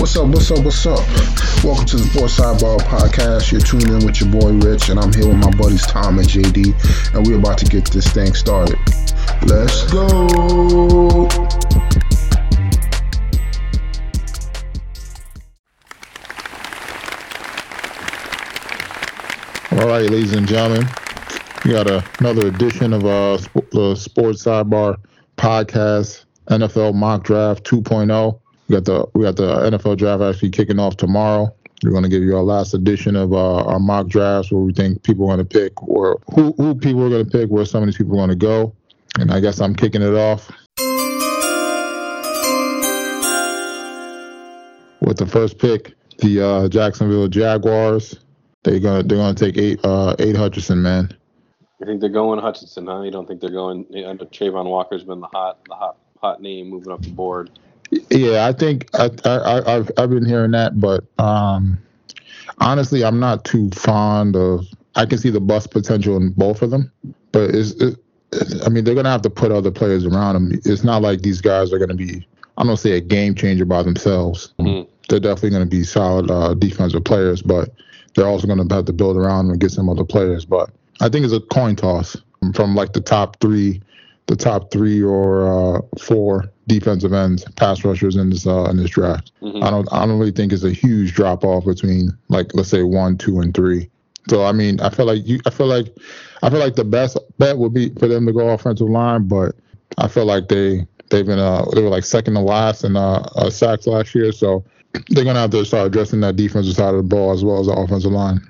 What's up? What's up? What's up? Welcome to the Sports Sidebar Podcast. You're tuning in with your boy Rich, and I'm here with my buddies Tom and JD, and we're about to get this thing started. Let's go. All right, ladies and gentlemen, we got a, another edition of uh, the Sports Sidebar Podcast NFL Mock Draft 2.0. We got the we got the NFL draft actually kicking off tomorrow. We're going to give you our last edition of uh, our mock drafts where we think people are going to pick or who, who people are going to pick, where some of these people are going to go. And I guess I'm kicking it off with the first pick, the uh, Jacksonville Jaguars. They're gonna they're gonna take eight uh, eight Hutchinson, man. You think they're going Hutchinson, huh? You don't think they're going? Travon Walker's been the hot the hot hot name moving up the board. Yeah, I think I, I I've I've been hearing that, but um, honestly, I'm not too fond of. I can see the bust potential in both of them, but it's, it, I mean, they're gonna have to put other players around them. It's not like these guys are gonna be. I'm gonna say a game changer by themselves. Mm-hmm. They're definitely gonna be solid uh, defensive players, but they're also gonna have to build around them and get some other players. But I think it's a coin toss from like the top three, the top three or uh, four defensive ends, pass rushers in this uh, in this draft. Mm-hmm. I don't I don't really think it's a huge drop off between like let's say one, two, and three. So I mean, I feel like you I feel like I feel like the best bet would be for them to go offensive line, but I feel like they they've been uh they were like second to last in uh, uh sacks last year, so they're gonna have to start addressing that defensive side of the ball as well as the offensive line.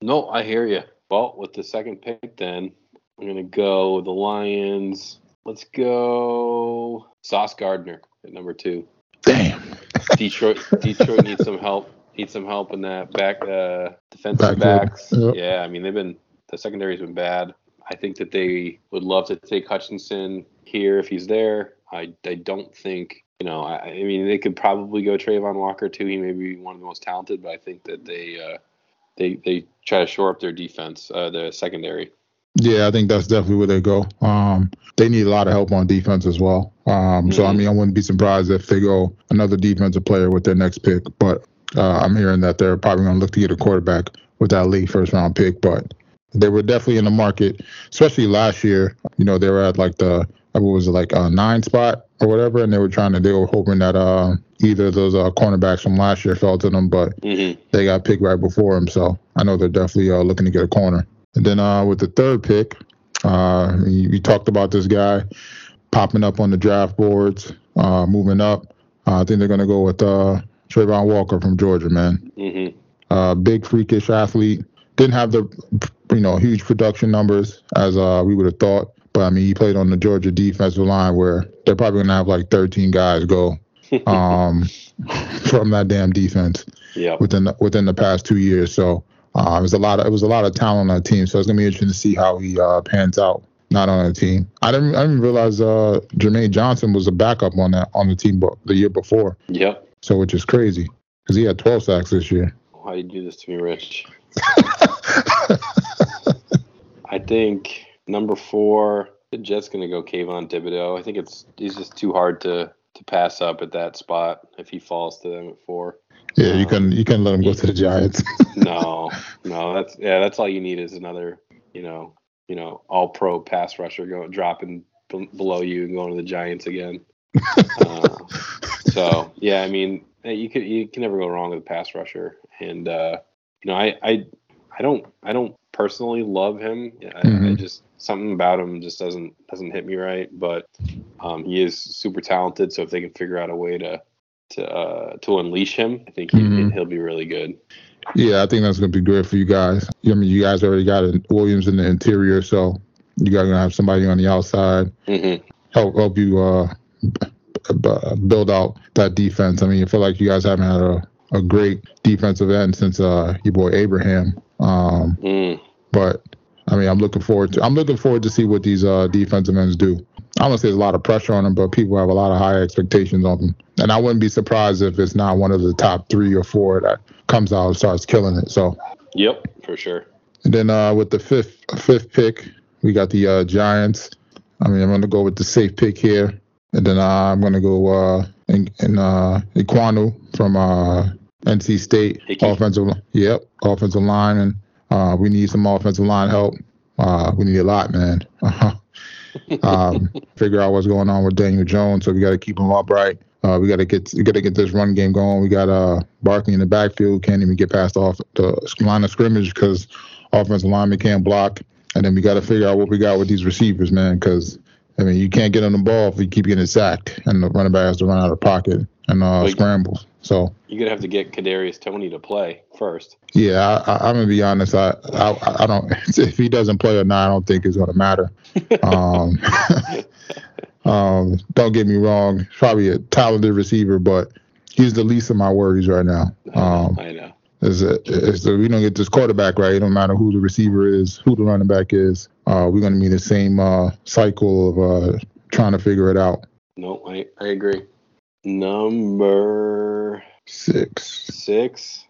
No, I hear you. Well, with the second pick, then I'm gonna go the Lions. Let's go Sauce Gardner at number two. Damn. Detroit Detroit needs some help. Needs some help in that back uh, defensive back backs. Yep. Yeah, I mean they've been the secondary's been bad. I think that they would love to take Hutchinson here if he's there. I, I don't think you know I, I mean they could probably go Travon Walker too. He may be one of the most talented, but I think that they uh, they they try to shore up their defense, uh, the secondary. Yeah, I think that's definitely where they go. Um, they need a lot of help on defense as well. Um, mm-hmm. So I mm-hmm. mean, I wouldn't be surprised if they go another defensive player with their next pick. But uh, I'm hearing that they're probably going to look to get a quarterback with that late first round pick. But they were definitely in the market, especially last year. You know, they were at like the what was it like a nine spot or whatever, and they were trying to they were hoping that uh, either of those uh, cornerbacks from last year fell to them, but mm-hmm. they got picked right before him. So I know they're definitely uh, looking to get a corner. And then uh, with the third pick, uh, talked about this guy popping up on the draft boards, uh, moving up. Uh, I think they're going to go with uh, Travon Walker from Georgia, man. Mm-hmm. Uh, big, freakish athlete. Didn't have the, you know, huge production numbers as uh, we would have thought. But I mean, he played on the Georgia defensive line where they're probably going to have like 13 guys go um, from that damn defense yep. within the, within the past two years. So uh, it was a lot of it was a lot of talent on that team, so it's gonna be interesting to see how he uh, pans out. Not on the team. I didn't I didn't realize uh, Jermaine Johnson was a backup on that on the team the year before. Yep. So which is crazy because he had 12 sacks this year. Why you do this to me, Rich? I think number four, the Jets gonna go Kayvon Thibodeaux. I think it's he's just too hard to to pass up at that spot if he falls to them at four. Yeah, you can you can let him go to the Giants. no, no, that's yeah, that's all you need is another, you know, you know, all pro pass rusher going dropping b- below you and going to the Giants again. uh, so yeah, I mean, you can you can never go wrong with a pass rusher, and uh, you know, I I I don't I don't personally love him. I, mm-hmm. I just something about him just doesn't doesn't hit me right, but um, he is super talented. So if they can figure out a way to to uh, to unleash him, I think he, mm-hmm. he'll be really good. Yeah, I think that's gonna be great for you guys. I mean, you guys already got Williams in the interior, so you guys are gonna have somebody on the outside mm-hmm. help help you uh, build out that defense. I mean, I feel like you guys haven't had a, a great defensive end since uh, your boy Abraham. Um, mm. But I mean, I'm looking forward to I'm looking forward to see what these uh, defensive ends do. I don't say there's a lot of pressure on them, but people have a lot of high expectations on them. And I wouldn't be surprised if it's not one of the top three or four that comes out and starts killing it. So. Yep, for sure. And then uh, with the fifth fifth pick, we got the uh, Giants. I mean, I'm gonna go with the safe pick here, and then uh, I'm gonna go uh, and, and uh, Ekwonu from uh, NC State. Hickey. Offensive, yep, offensive line, and uh, we need some offensive line help. Uh, we need a lot, man. Uh-huh. um, figure out what's going on with Daniel Jones, so we got to keep him upright. Uh, we got to get we got to get this run game going. We got uh, Barkley in the backfield, can't even get past off the line of scrimmage because offensive lineman can't block. And then we got to figure out what we got with these receivers, man, because I mean you can't get on the ball if you keep getting sacked, and the running back has to run out of pocket and uh, Like- scramble. So You're gonna have to get Kadarius Toney to play first. yeah, I, I, I'm gonna be honest. I, I I don't if he doesn't play or not, I don't think it's gonna matter. Um, um, don't get me wrong, he's probably a talented receiver, but he's the least of my worries right now. Um, I know. is it, is that we don't get this quarterback right. It don't matter who the receiver is, who the running back is. Uh, we're gonna be the same uh, cycle of uh, trying to figure it out. No, I, I agree. Number Six. six.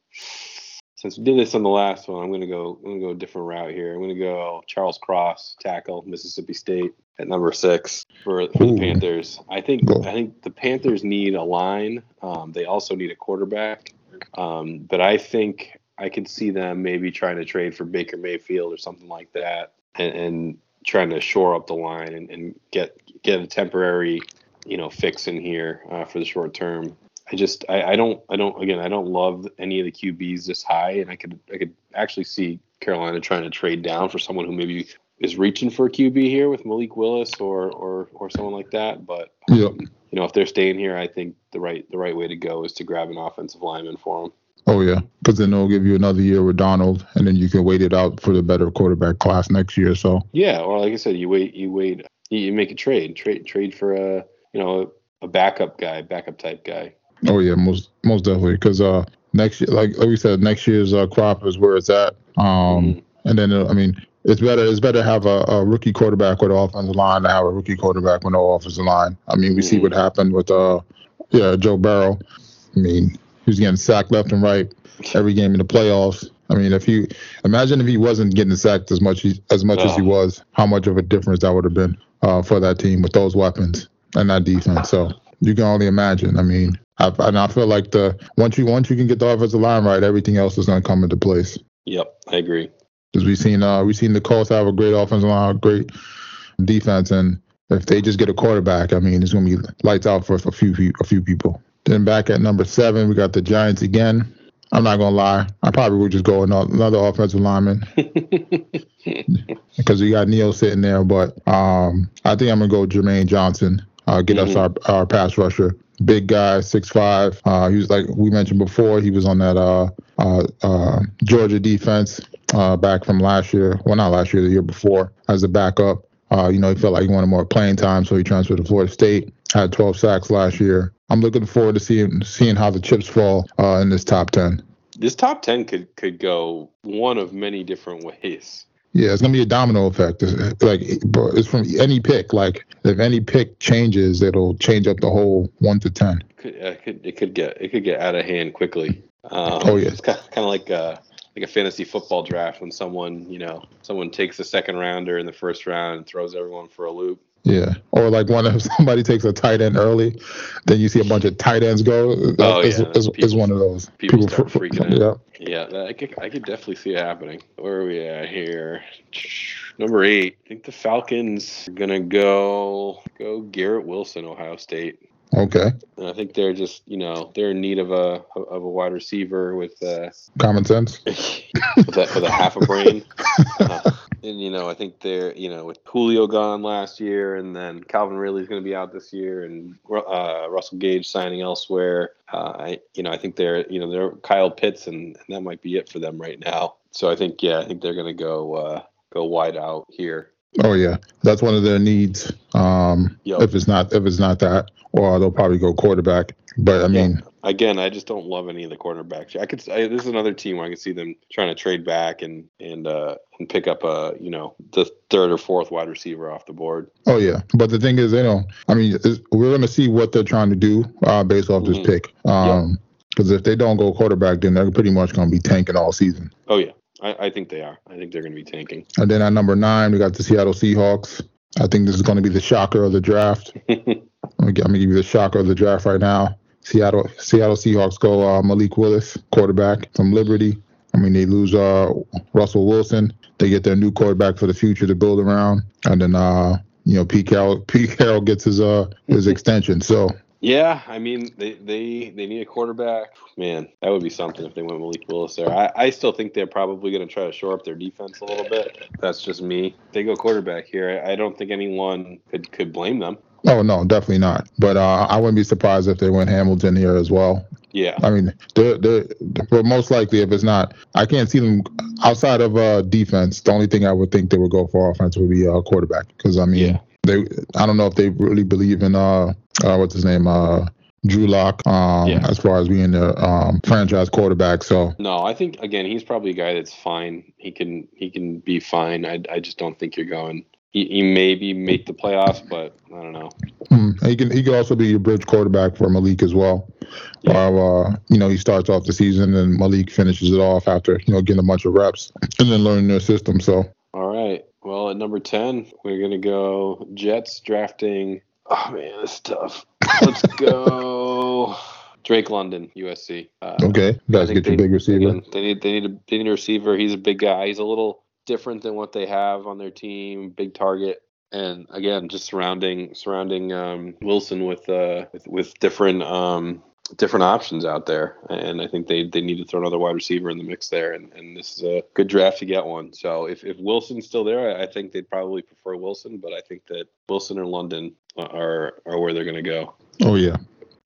Since we did this on the last one, I'm gonna go. I'm gonna go a different route here. I'm gonna go Charles Cross, tackle, Mississippi State at number six for for the Panthers. I think. I think the Panthers need a line. Um, they also need a quarterback. Um, but I think I could see them maybe trying to trade for Baker Mayfield or something like that, and, and trying to shore up the line and, and get get a temporary, you know, fix in here uh, for the short term. I just I, I don't I don't again I don't love any of the QBs this high, and I could I could actually see Carolina trying to trade down for someone who maybe is reaching for a QB here with Malik Willis or or or someone like that. But um, you know if they're staying here, I think the right the right way to go is to grab an offensive lineman for them. Oh yeah, because then they'll give you another year with Darnold, and then you can wait it out for the better quarterback class next year. So Yeah, or like I said, you wait you wait you, you make a trade trade trade for a you know a backup guy backup type guy. Oh yeah, most most definitely. Because uh, next year, like like we said, next year's uh, crop is where it's at. Um, Mhm. and then uh, I mean, it's better it's better to have a, a rookie quarterback with an offensive line than have a rookie quarterback with no offensive line. I mean, we see Mhm. what happened with uh, yeah, Joe Burrow. I mean, he was getting sacked left and right every game in the playoffs. I mean, if you imagine if he wasn't getting sacked as much as much as he was, how much of a difference that would have been uh, for that team with those weapons and that defense. So you can only imagine. I mean, I, and I feel like the once you once you can get the offensive line right, everything else is going to come into place. Yep, I agree. Because we've seen uh, we've seen the Colts have a great offensive line, great defense, and if they just get a quarterback, I mean, it's going to be lights out for a few a few people. Then back at number seven, we got the Giants again. I'm not gonna lie, I probably would just go another offensive lineman because we got Neal sitting there. But um, I think I'm gonna go Jermaine Johnson. Uh, get us our, our pass rusher. Big guy, six five. Uh, he was like we mentioned before. He was on that uh, uh, uh, Georgia defense uh, back from last year. Well, not last year, the year before, as a backup. Uh, you know, he felt like he wanted more playing time, so he transferred to Florida State. Had 12 sacks last year. I'm looking forward to seeing seeing how the chips fall uh, in this top 10. this top ten could could go one of many different ways. Yeah, it's gonna be a domino effect. It's, like, it's from any pick. Like, if any pick changes, it'll change up the whole one to ten. Could, uh, could it could get it could get out of hand quickly. Um, Oh, yeah. it's kind of, like a like a fantasy football draft when someone you know someone takes a second rounder in the first round and throws everyone for a loop. Yeah, or like one if somebody takes a tight end early, then you see a bunch of tight ends go. That Oh, is, yeah. is, is People- one of those. people start fr- freaking out. Yeah. Yeah, I could I could definitely see it happening. Where are we at here? Number eight. I think the Falcons are gonna go go Garrett Wilson, Ohio State. Okay. And I think they're just you know they're in need of a of a wide receiver with uh, Common sense. with, a, with a half a brain. Uh, and you know, I think they're you know with Julio gone last year, and then Calvin Ridley's going to be out this year, and uh, Russell Gage signing elsewhere. Uh, I you know I think they're you know they're Kyle Pitts, and, and that might be it for them right now. So I think yeah, I think they're going to go uh, go wide out here. Oh yeah, that's one of their needs. Um, Yep. if it's not if it's not that, or they'll probably go quarterback. But I mean, Again, I just don't love any of the quarterbacks. I could I, this is another team where I could see them trying to trade back and and uh, and pick up a you know the third or fourth wide receiver off the board. oh yeah. But the thing is, you know, I mean, we're gonna see what they're trying to do uh, based off Mhm. this pick. Um, because if they don't go quarterback, then they're pretty much gonna be tanking all season. Oh yeah, I, I think they are. I think they're going to be tanking. And then at number nine, we got the Seattle Seahawks. I think this is going to be the shocker of the draft. I'm I'm gonna give you the shocker of the draft right now. Seattle Seattle Seahawks go uh, Malik Willis, quarterback from Liberty. I mean, they lose uh, Russell Wilson. They get their new quarterback for the future to build around, and then uh, you know Pete Carroll Pete Carroll gets his uh his extension. So Yeah, I mean they they they need a quarterback. Man, that would be something if they went Malik Willis there. I, I still think they're probably going to try to shore up their defense a little bit. That's just me. They go quarterback here. I, I don't think anyone could could blame them. Oh no, definitely not. But uh, I wouldn't be surprised if they went Hamilton here as well. Yeah, I mean, they're, they're, but most likely, if it's not, I can't see them outside of uh, defense. The only thing I would think they would go for offense would be uh, quarterback. Because I mean, Yeah. they I don't know if they really believe in uh, uh what's his name uh Drew Lock um Yeah. as far as being the um franchise quarterback. So No, I think again he's probably a guy that's fine. He can he can be fine. I, I just don't think you're going. He, he maybe make the playoffs, but I don't know. hmm, he can he could also be your bridge quarterback for Malik as well. Yeah. While uh, you know he starts off the season and Malik finishes it off after you know getting a bunch of reps and then learning their system. So All right. Well, at number ten, we're gonna go Jets drafting. Oh man, this is tough. Let's go Drake London, USC. Uh, okay, guys get think your they- big receiver. they need they need a they need a receiver. He's a big guy. He's a little different than what they have on their team. Big target. And again, just surrounding surrounding um, Wilson with uh with, with different um different options out there. And I think they, they need to throw another wide receiver in the mix there. And, and this is a good draft to get one. So if, if Wilson's still there, I, I think they'd probably prefer Wilson. But I think that Wilson or London are are where they're going to go. Oh yeah,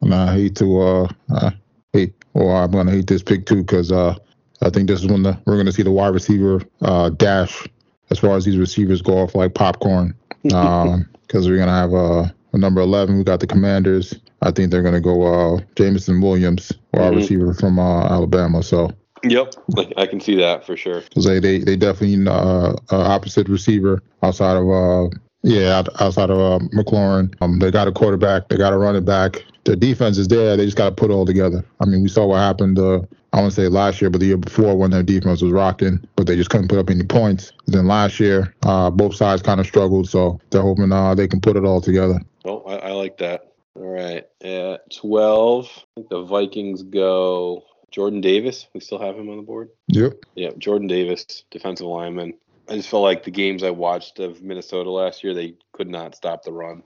and I hate to uh, I hate or I'm gonna hate this pick too because uh, I think this is when the we're gonna see the wide receiver uh dash as far as these receivers go off like popcorn. Um, because we're gonna have uh, a number 11. We got the Commanders. I think they're gonna go uh Jameson Williams, wide Mhm. receiver from uh, Alabama. So Yep, I, I can see that for sure. because they, they they definitely need uh, uh opposite receiver outside of uh yeah outside of uh, McLaurin. Um, they got a quarterback, they got a running back. Their defense is there. They just got to put it all together. I mean, we saw what happened. Uh, I want to say last year, but the year before when their defense was rocking, but they just couldn't put up any points. Then last year, uh, both sides kind of struggled, so they're hoping uh, they can put it all together. Oh, I, I like that. All right. At 12, I think the Vikings go Jordan Davis. We still have him on the board. Yep. Yeah, Jordan Davis, defensive lineman. I just felt like the games I watched of Minnesota last year, they could not stop the run.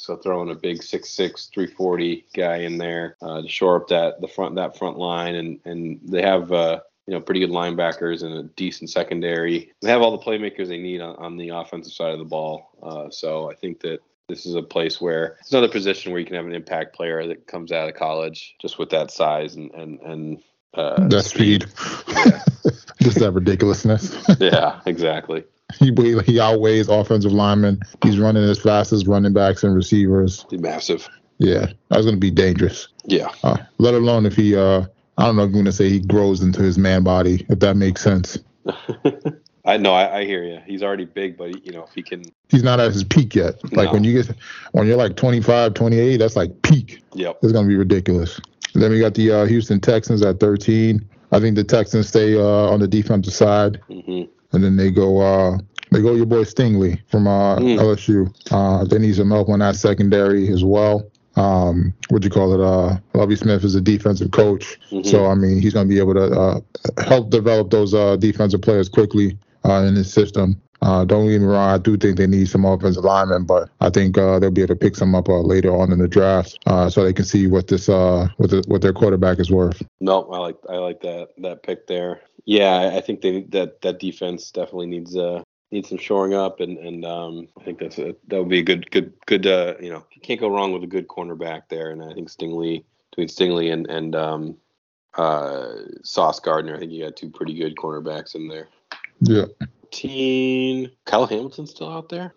So throwing a big 6'6", 340 guy in there uh, to shore up that the front that front line, and and they have uh, you know pretty good linebackers and a decent secondary. They have all the playmakers they need on, on the offensive side of the ball. Uh, so I think that this is a place where it's another position where you can have an impact player that comes out of college just with that size and and and uh, That speed. just that ridiculousness. yeah, exactly. He he outweighs offensive linemen. He's running as fast as running backs and receivers. Massive. Yeah, that's going to be dangerous. Yeah. Uh, let alone if he, uh, I don't know I'm going to say he grows into his man body, if that makes sense. I know. I, I hear you. He's already big, but you know, if he can, He's not at his peak yet. Like No. when you get, when you're like 25, 28, that's like peak. yep. It's going to be ridiculous. Then we got the uh, Houston Texans at 13. I think the Texans stay uh, on the defensive side, hmm and then they go, uh, they go your boy Stingley from uh, Mm. LSU. Uh, they need some help on that secondary as well. Um, what do you call it? Uh, Lovie Smith is a defensive coach. Mhm. So I mean, he's going to be able to uh, help develop those uh, defensive players quickly uh, in his system. Uh, don't get me wrong, I do think they need some offensive linemen, but I think uh, they'll be able to pick some up uh, later on in the draft, uh, so they can see what this uh, what the, what their quarterback is worth. No, I like I like that that pick there. Yeah, I, think they that that defense definitely needs uh needs some shoring up, and and um I think that's a, that would be a good good good uh you know can't go wrong with a good cornerback there, and I think Stingley between Stingley and and um uh Sauce Gardner, I think you got two pretty good cornerbacks in there. Yeah, Teen Kyle Hamilton still out there?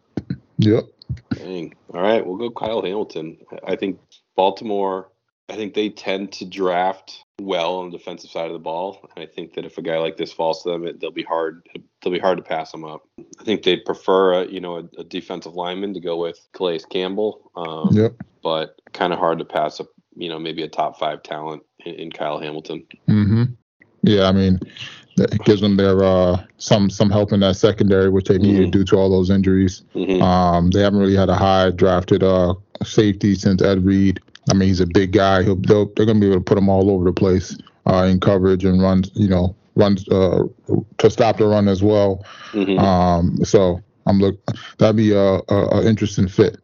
yep, Dang. All right, we'll go Kyle Hamilton. I think Baltimore. I think they tend to draft well on the defensive side of the ball, and I think that if a guy like this falls to them, it, they'll be hard. They'll be hard to pass them up. I think they'd prefer, a, you know, a, a defensive lineman to go with Calais Campbell, um, yep. but kind of hard to pass up. You know, maybe a top five talent in, in Kyle Hamilton. Mm-hmm. Yeah, I mean, that gives them their uh, some some help in that secondary, which they needed Mhm. due to all those injuries. hmm Um, they haven't really had a high drafted uh, safety since Ed Reed. I mean, he's a big guy. He'll, they're going to be able to put him all over the place uh, in coverage and runs, you know, runs uh, to stop the run as well. Mm-hmm. Um, so I'm look that'd be a, a, a, interesting fit.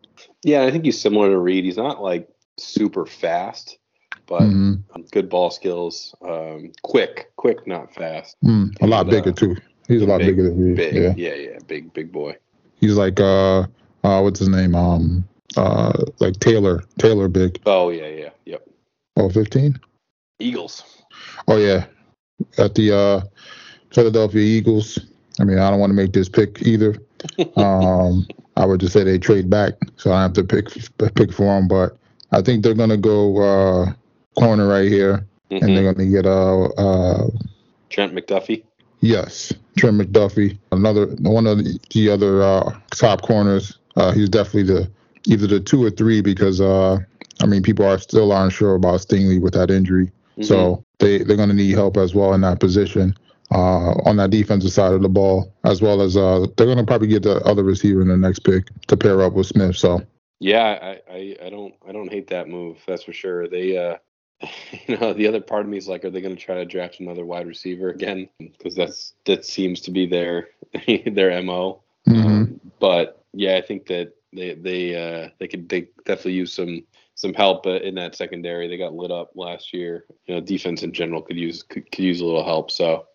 Yeah, I think he's similar to Reed. He's not like super fast, but mm-hmm. good ball skills. Um, quick, quick, not fast. Mm, a lot bigger uh, too. He's a lot big, bigger than Reed. Big, yeah. yeah, yeah, big, big boy. He's like uh, uh, what's his name? Um, uh, like Taylor, Taylor big. Oh yeah, yeah, yep. Oh, 15? Eagles. Oh yeah, at the uh, Philadelphia Eagles. I mean, I don't want to make this pick either. um, I would just say they trade back, so I have to pick pick for them. But I think they're gonna go uh, corner right here, mm-hmm. and they're mm-hmm. gonna get a uh, uh, Trent McDuffie. Yes, Trent McDuffie, another one of the other uh, top corners. Uh, he's definitely the either the two or three because uh, I mean people are still unsure about Stingley with that injury, mm-hmm. so they they're going to need help as well in that position. Uh, on that defensive side of the ball, as well as uh, they're going to probably get the other receiver in the next pick to pair up with Smith. So yeah, I, I, I don't I don't hate that move. That's for sure. They uh, you know, the other part of me is like, are they going to try to draft another wide receiver again? Because that's that seems to be their their mo. Mm-hmm. Um, but yeah, I think that they they uh, they could they definitely use some some help uh, in that secondary. They got lit up last year. You know, defense in general could use could, could use a little help. So.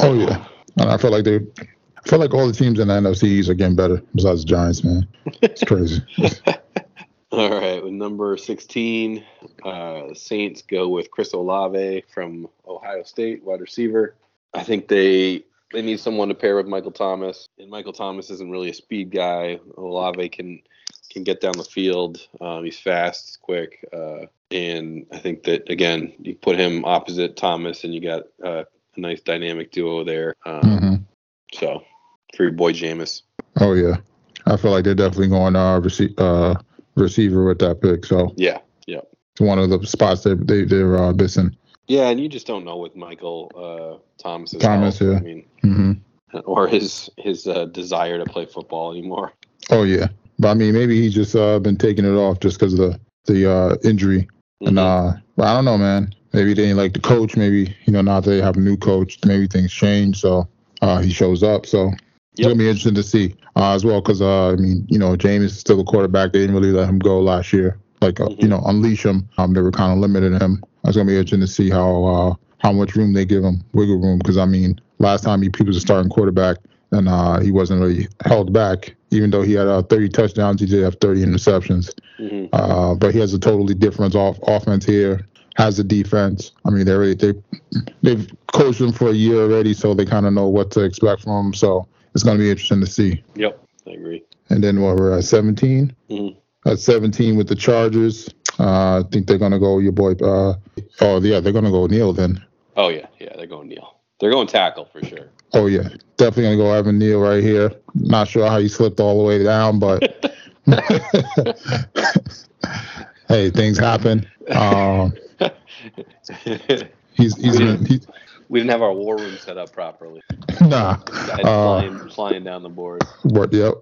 Oh yeah, and I feel like they. I feel like all the teams in the NFC are getting better besides the Giants, man. It's crazy. All right, with number 16, uh, Saints go with Chris Olave from Ohio State, wide receiver. I think they they need someone to pair with Michael Thomas, and Michael Thomas isn't really a speed guy. Olave can can get down the field. Um, he's fast, quick, uh, and I think that again, you put him opposite Thomas, and you got uh, a nice dynamic duo there. Um, mm-hmm. So, for your boy Jameis. Oh yeah, I feel like they're definitely going uh, rece- uh receiver with that pick. So yeah, yeah, it's one of the spots that they they're uh, missing. Yeah, and you just don't know with Michael uh, Thomas. Thomas, well. yeah. I mean, mm-hmm. or his his uh, desire to play football anymore. Oh yeah, but I mean, maybe he's just uh, been taking it off just because of the the uh, injury. Mm-hmm. And uh, but I don't know, man. Maybe they didn't like the coach. Maybe you know now they have a new coach. Maybe things change. So uh, he shows up. So Yep. Gonna be interesting to see uh, as well because uh, I mean, you know, James is still a quarterback. They didn't really let him go last year, like uh, mm-hmm. you know, unleash him. Um, they were kind of limiting him. It's gonna be interesting to see how uh, how much room they give him, wiggle room. Because I mean, last time he, he was a starting quarterback and uh, he wasn't really held back. Even though he had uh, 30 touchdowns, he did have 30 interceptions. Mm-hmm. Uh, but he has a totally different off- offense here. Has the defense. I mean, they really, they they've coached him for a year already, so they kind of know what to expect from him. So it's going to be interesting to see. Yep, I agree. And then what we're at 17. Mm-hmm. At 17 with the Chargers, uh, I think they're going to go your boy. Uh, oh yeah, they're going to go Neal then. Oh yeah, yeah, they're going Neal. They're going tackle for sure. Oh yeah, definitely gonna go Evan Neal right here. Not sure how he slipped all the way down, but hey, things happen. Um, he's he's been, he, we didn't have our war room set up properly. Nah, uh, flying, flying down the board. But yep,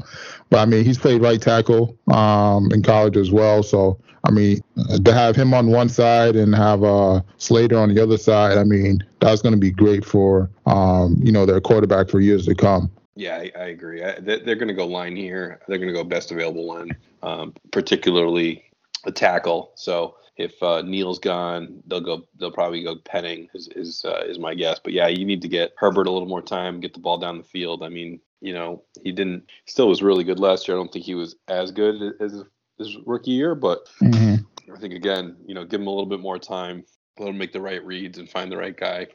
but I mean he's played right tackle um, in college as well. So I mean to have him on one side and have uh, Slater on the other side, I mean that's going to be great for um, you know their quarterback for years to come. Yeah, I, I agree. I, they're going to go line here. They're going to go best available line, um, particularly a tackle. So if uh, Neal's gone, they'll go. They'll probably go Penning. Is is uh, is my guess. But yeah, you need to get Herbert a little more time, get the ball down the field. I mean, you know, he didn't. Still was really good last year. I don't think he was as good as his rookie year, but mm-hmm. I think again, you know, give him a little bit more time, let him make the right reads and find the right guy.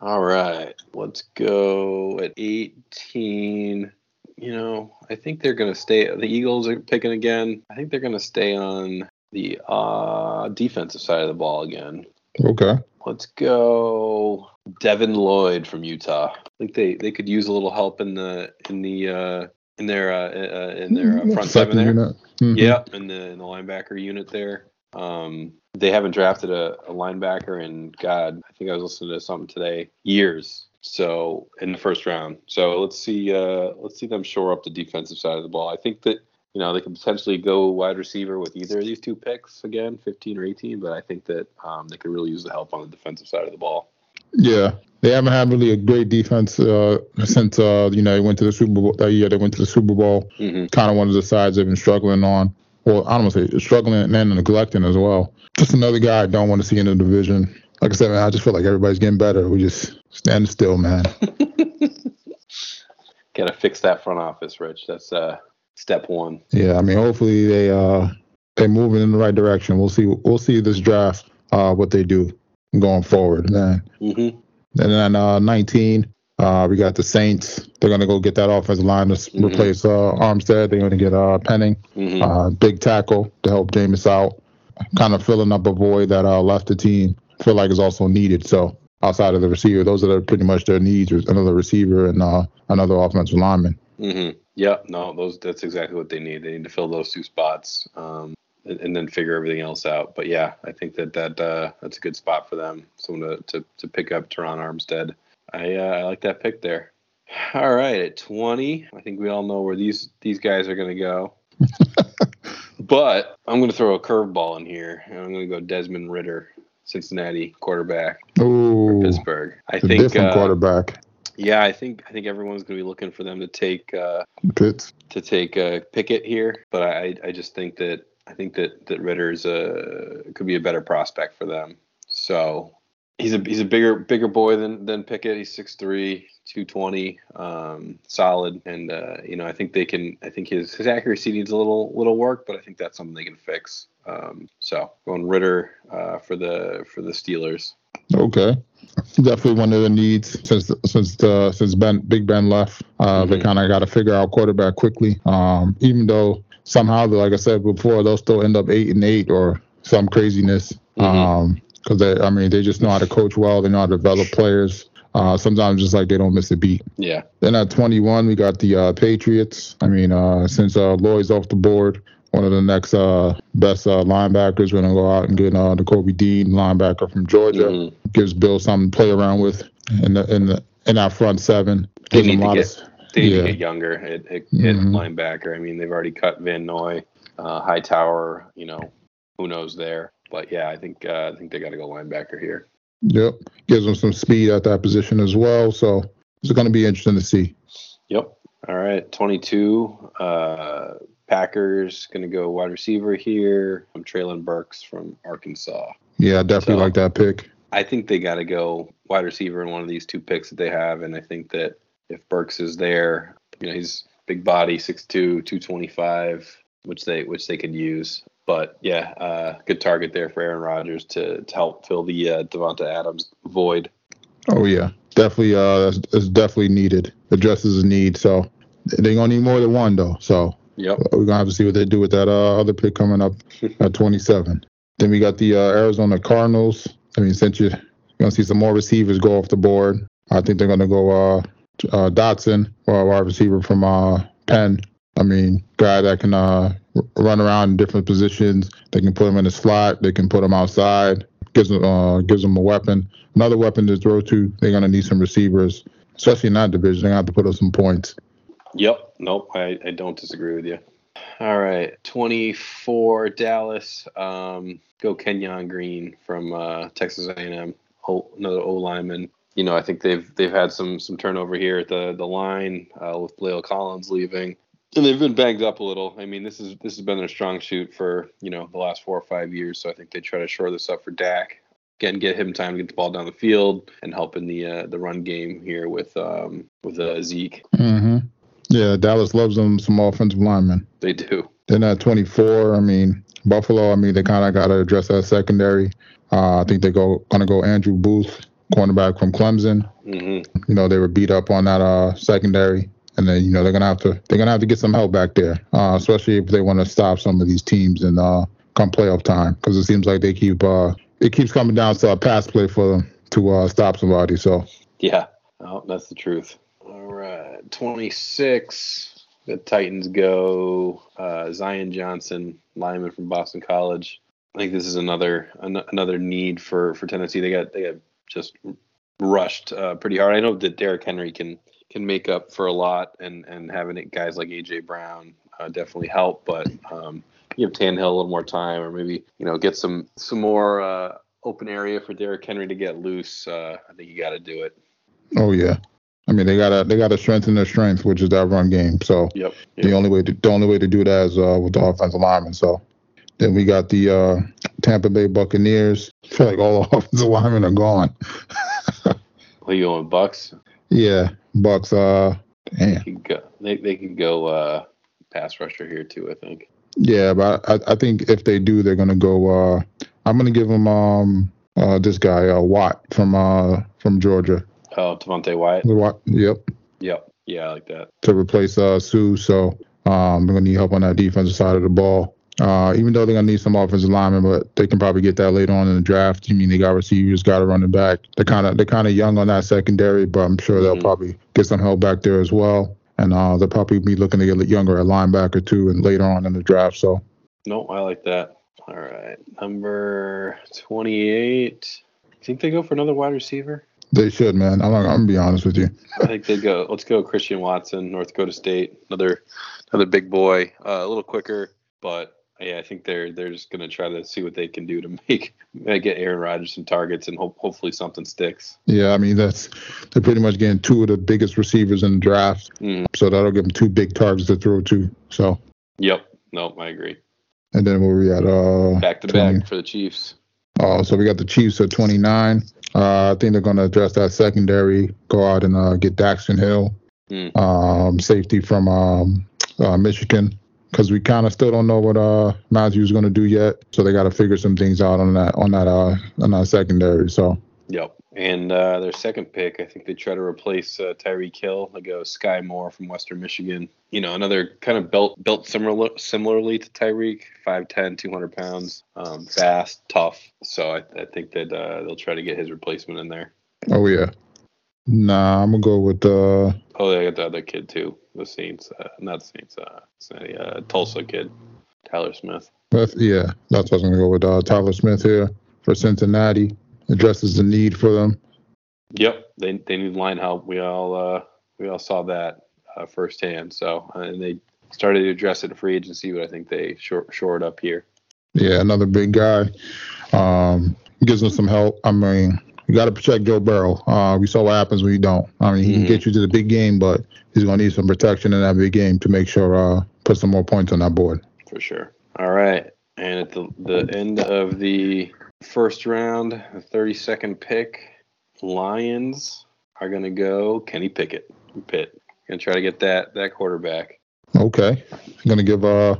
All right, let's go at 18 you know, I think they're going to stay. The Eagles are picking again. I think they're going to stay on the uh, defensive side of the ball again. Okay. Let's go Devin Lloyd from Utah. I think they, they could use a little help in the in the uh, in their uh, uh in their uh, front seven there. Mm-hmm. Yeah, in the in the linebacker unit there. Um, they haven't drafted a, a linebacker in God. I think I was listening to something today. Years. So in the first round. So let's see. Uh, let's see them shore up the defensive side of the ball. I think that you know, they could potentially go wide receiver with either of these two picks again, 15 or 18. But I think that um, they could really use the help on the defensive side of the ball. Yeah, they haven't had really a great defense uh, since uh, you know they went to the Super Bowl that year. They went to the Super Bowl. Mm-hmm. Kind of one of the sides they've been struggling on. Well, I don't want to say struggling and neglecting as well. Just another guy I don't want to see in the division. Like I said, man, I just feel like everybody's getting better. We just stand still, man. Got to fix that front office, Rich. That's uh, step one. Yeah, I mean, hopefully they uh they're moving in the right direction. We'll see. We'll see this draft uh what they do going forward, man. Mm-hmm. And then uh 19, uh we got the Saints. They're gonna go get that offensive line to Mhm. replace uh Armstead. They're gonna get uh Penning, Mm-hmm. uh big tackle to help Jameis out, kind of filling up a void that uh left the team. Feel like is also needed. So outside of the receiver, those are the, pretty much their needs. Another receiver and uh another offensive lineman. Mm-hmm. Yeah, no, those that's exactly what they need. They need to fill those two spots, um, and, and then figure everything else out. But yeah, I think that that uh, that's a good spot for them. Someone to to, to pick up Terron Armstead. I uh, I like that pick there. All right, at twenty, I think we all know where these these guys are going to go. but I'm going to throw a curveball in here, and I'm going to go Desmond Ridder, Cincinnati quarterback Ooh, Pittsburgh. I a think. different uh, quarterback. Yeah, I think I think everyone's going to be looking for them to take. Uh, Pitts. to take uh, Pickett here, but I, I just think that I think that that Ridder's uh, could be a better prospect for them. So he's a he's a bigger bigger boy than than Pickett. He's 6'3", 220, um, solid, and uh, you know I think they can. I think his his accuracy needs a little little work, but I think that's something they can fix. Um, so going Ritter uh, for the for the Steelers. Okay, definitely one of the needs since since the since Ben Big Ben left. Uh, They Mhm. kind of got to figure out quarterback quickly. Um, even though somehow, like I said before, they'll still end up eight and eight or some craziness. Mhm. Um, because they, I mean, they just know how to coach well. They know how to develop players. Uh, sometimes just like they don't miss a beat. Yeah. Then at 21, we got the uh, Patriots. I mean, uh, since uh, Lloyd's off the board, one of the next uh, best uh, linebackers, we're gonna go out and get uh, the Kobe Dean linebacker from Georgia. Mhm. Gives Bill something to play around with in the in the in our front seven. They Gives need to get- of They need Yeah. to get younger at, at, at Mhm. linebacker. I mean, they've already cut Van Noy, uh, Hightower. You know, who knows there? But yeah, I think uh, I think they got to go linebacker here. yep. Gives them some speed at that position as well. So it's gonna be interesting to see. Yep. All right, 22. Uh, Packers going to go wide receiver here. I'm Treylon Burks from Arkansas. Yeah, I definitely So- like that pick. I think they got to go wide receiver in one of these two picks that they have, and I think that if Burks is there, you know, he's big body, 6'2", 225, which they which they could use. But yeah, uh, good target there for Aaron Rodgers to, to help fill the uh, Davante Adams void. Oh yeah, definitely. Uh, that's, that's definitely needed. Addresses a need. So they're gonna need more than one though. So Yep. we're gonna have to see what they do with that uh, other pick coming up at 27. Then we got the uh, Arizona Cardinals. I mean, since you're gonna see some more receivers go off the board, I think they're gonna go uh, uh, Dotson, or wide receiver from uh, Penn. I mean, guy that can uh, run around in different positions. They can put him in the slot. They can put him outside. Gives them uh, gives them a weapon, another weapon to throw to. They're gonna need some receivers, especially in that division. They're gonna have to put up some points. Yep. Nope. I, I don't disagree with you. All right. 24 Dallas. Um, go Kenyon Green from uh, Texas A&M. O, another O lineman. You know, I think they've they've had some some turnover here at the the line uh, with La'el Collins leaving, and they've been banged up a little. I mean, this is this has been their strong shoot for you know the last four or five years. So I think they try to shore this up for Dak. Again, get him time to get the ball down the field and help in the uh, the run game here with um, with uh, Zeke. hmm Yeah, Dallas loves them some offensive linemen. They do. Then at 24, I mean, Buffalo, I mean, they kind of got to address that secondary. Uh, I think they go gonna go Andrew Booth, cornerback from Clemson. hmm You know, they were beat up on that uh, secondary, and then you know they're gonna have to they're gonna have to get some help back there, uh, especially if they want to stop some of these teams and uh, come playoff time, because it seems like they keep uh, it keeps coming down to a pass play for them to uh, stop somebody. So Yeah, oh, that's the truth. All right, 26. The Titans go uh, Zion Johnson, lineman from Boston College. I think this is another an- another need for for Tennessee. They got they got just rushed uh, pretty hard. I know that Derrick Henry can can make up for a lot, and and having it guys like AJ Brown uh, definitely help. But um, give Tannehill a little more time, or maybe you know get some some more uh, open area for Derrick Henry to get loose. Uh, I think you got to do it. Oh yeah. I mean, they gotta they gotta strengthen their strength, which is that run game. So Yep. the only way to the only way to do that is uh, with the offensive linemen. So then we got the uh, Tampa Bay Buccaneers. I feel like all the offensive linemen are gone. Who you going, Bucks? Yeah, Bucks. Uh, damn. They can go. They they could go uh, pass rusher here too. I think. Yeah, but I, I think if they do, they're gonna go. Uh, I'm gonna give them um uh, this guy uh, Watt from uh from Georgia. Oh, Devonte Wyatt. Watt, yep, Yep. Yeah, I like that. to replace uh Suh. So um they're gonna need help on that defensive side of the ball. Uh, even though they're gonna need some offensive linemen, but they can probably get that later on in the draft. You mean they got receivers, got a running back. They're kind of they're kind of young on that secondary, but I'm sure they'll Mhm. probably get some help back there as well. And uh, they'll probably be looking to get younger at linebacker too, and later on in the draft. So No, I like that. All right, number twenty-eight. Think they go for another wide receiver? they should, man. I'm, I'm gonna be honest with you. I think they go. Let's go Christian Watson, North Dakota State. Another another big boy. Uh, a little quicker, but yeah, I think they're they're just gonna try to see what they can do to make, get Aaron Rodgers some targets and hope, hopefully something sticks. Yeah, I mean that's they're pretty much getting two of the biggest receivers in the draft, Mm. so that'll give them two big targets to throw to. So, Yep. Nope. I agree. and then where we at? Uh, Back to 20. back for the Chiefs. Uh, so we got the Chiefs at 29. Uh, I think they're going to address that secondary, go out and uh, get Daxton Hill, Mm. um, safety from um, uh, Michigan, because we kind of still don't know what uh, Mathieu's going to do yet. So they got to figure some things out on that on that uh, on that secondary. So Yep. And uh, their second pick, I think they try to replace uh, Tyreek Hill. They go Skyy Moore from Western Michigan. You know, another kind of built built similar similarly to Tyreek, 5'10", 200 pounds, um, fast, tough. So I, I think that uh, they'll try to get his replacement in there. oh yeah, nah, I'm gonna go with uh, Oh, they got the other kid too, the Saints, uh, not the Saints, uh, it's a uh, Tulsa kid, Tyler Smith. That's, yeah, that's what I was gonna go with. Uh, Tyler Smith here for Cincinnati addresses the need for them. Yep, they they need line help. We all uh, we all saw that uh, firsthand. So uh, and they started to address it in free agency, but I think they short shored up here. Yeah, another big guy. Um, gives them some help. I mean, you got to protect Joe Burrow. Uh, we saw what happens when you don't. I mean, he Mhm. can get you to the big game, but he's gonna need some protection in that big game to make sure uh put some more points on that board. for sure. All right, and at the the end of the first round, the thirty second pick, Lions are gonna go Kenny Pickett, Pitt. Gonna try to get that that quarterback. Okay, I'm gonna give uh.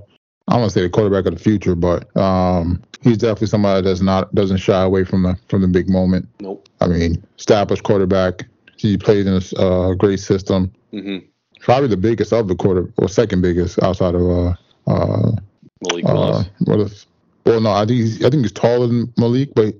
I don't want to say the quarterback of the future, but um, he's definitely somebody that's not doesn't shy away from the from the big moment. Nope. I mean, established quarterback. He played in a uh, great system. hmm Probably the biggest of the quarter, or second biggest outside of uh, uh, Malik Uh, Willis. what if? Well, no, I think he's, I think he's taller than Malik, but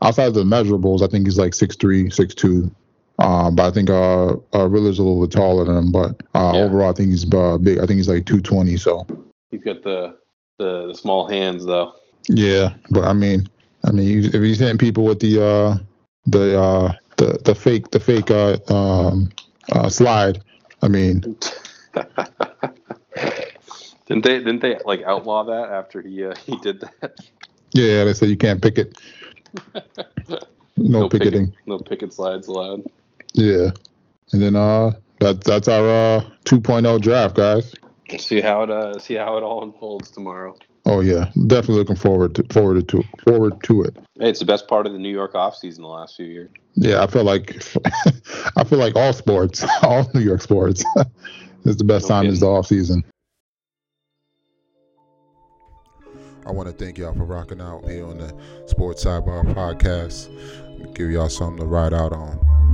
outside of the measurables, I think he's like 6'3", 6'2". Um, but I think uh, uh Ridder's a little bit taller than him. But uh, Yeah. overall, I think he's uh, big. I think he's like two twenty. So He's got the, the the small hands though. yeah, but I mean, I mean, if he's hitting people with the uh, the uh, the the fake the fake uh, um, uh, slide, I mean, didn't they didn't they like outlaw that after he uh, he did that? yeah, they said you can't pick it. No, picket- picketing. no picket slides allowed. Yeah, and then uh, that that's our uh 2.0 draft, guys. See how it uh see how it all unfolds tomorrow. Oh yeah, definitely looking forward to forward to forward to it. Hey, it's the best part of the New York offseason the last few years. Yeah, I feel like I feel like all sports, all New York sports, is the best No time is the off season. I want to thank y'all for rocking out here on the Sports Sidebar Podcast. Give y'all something to ride out on.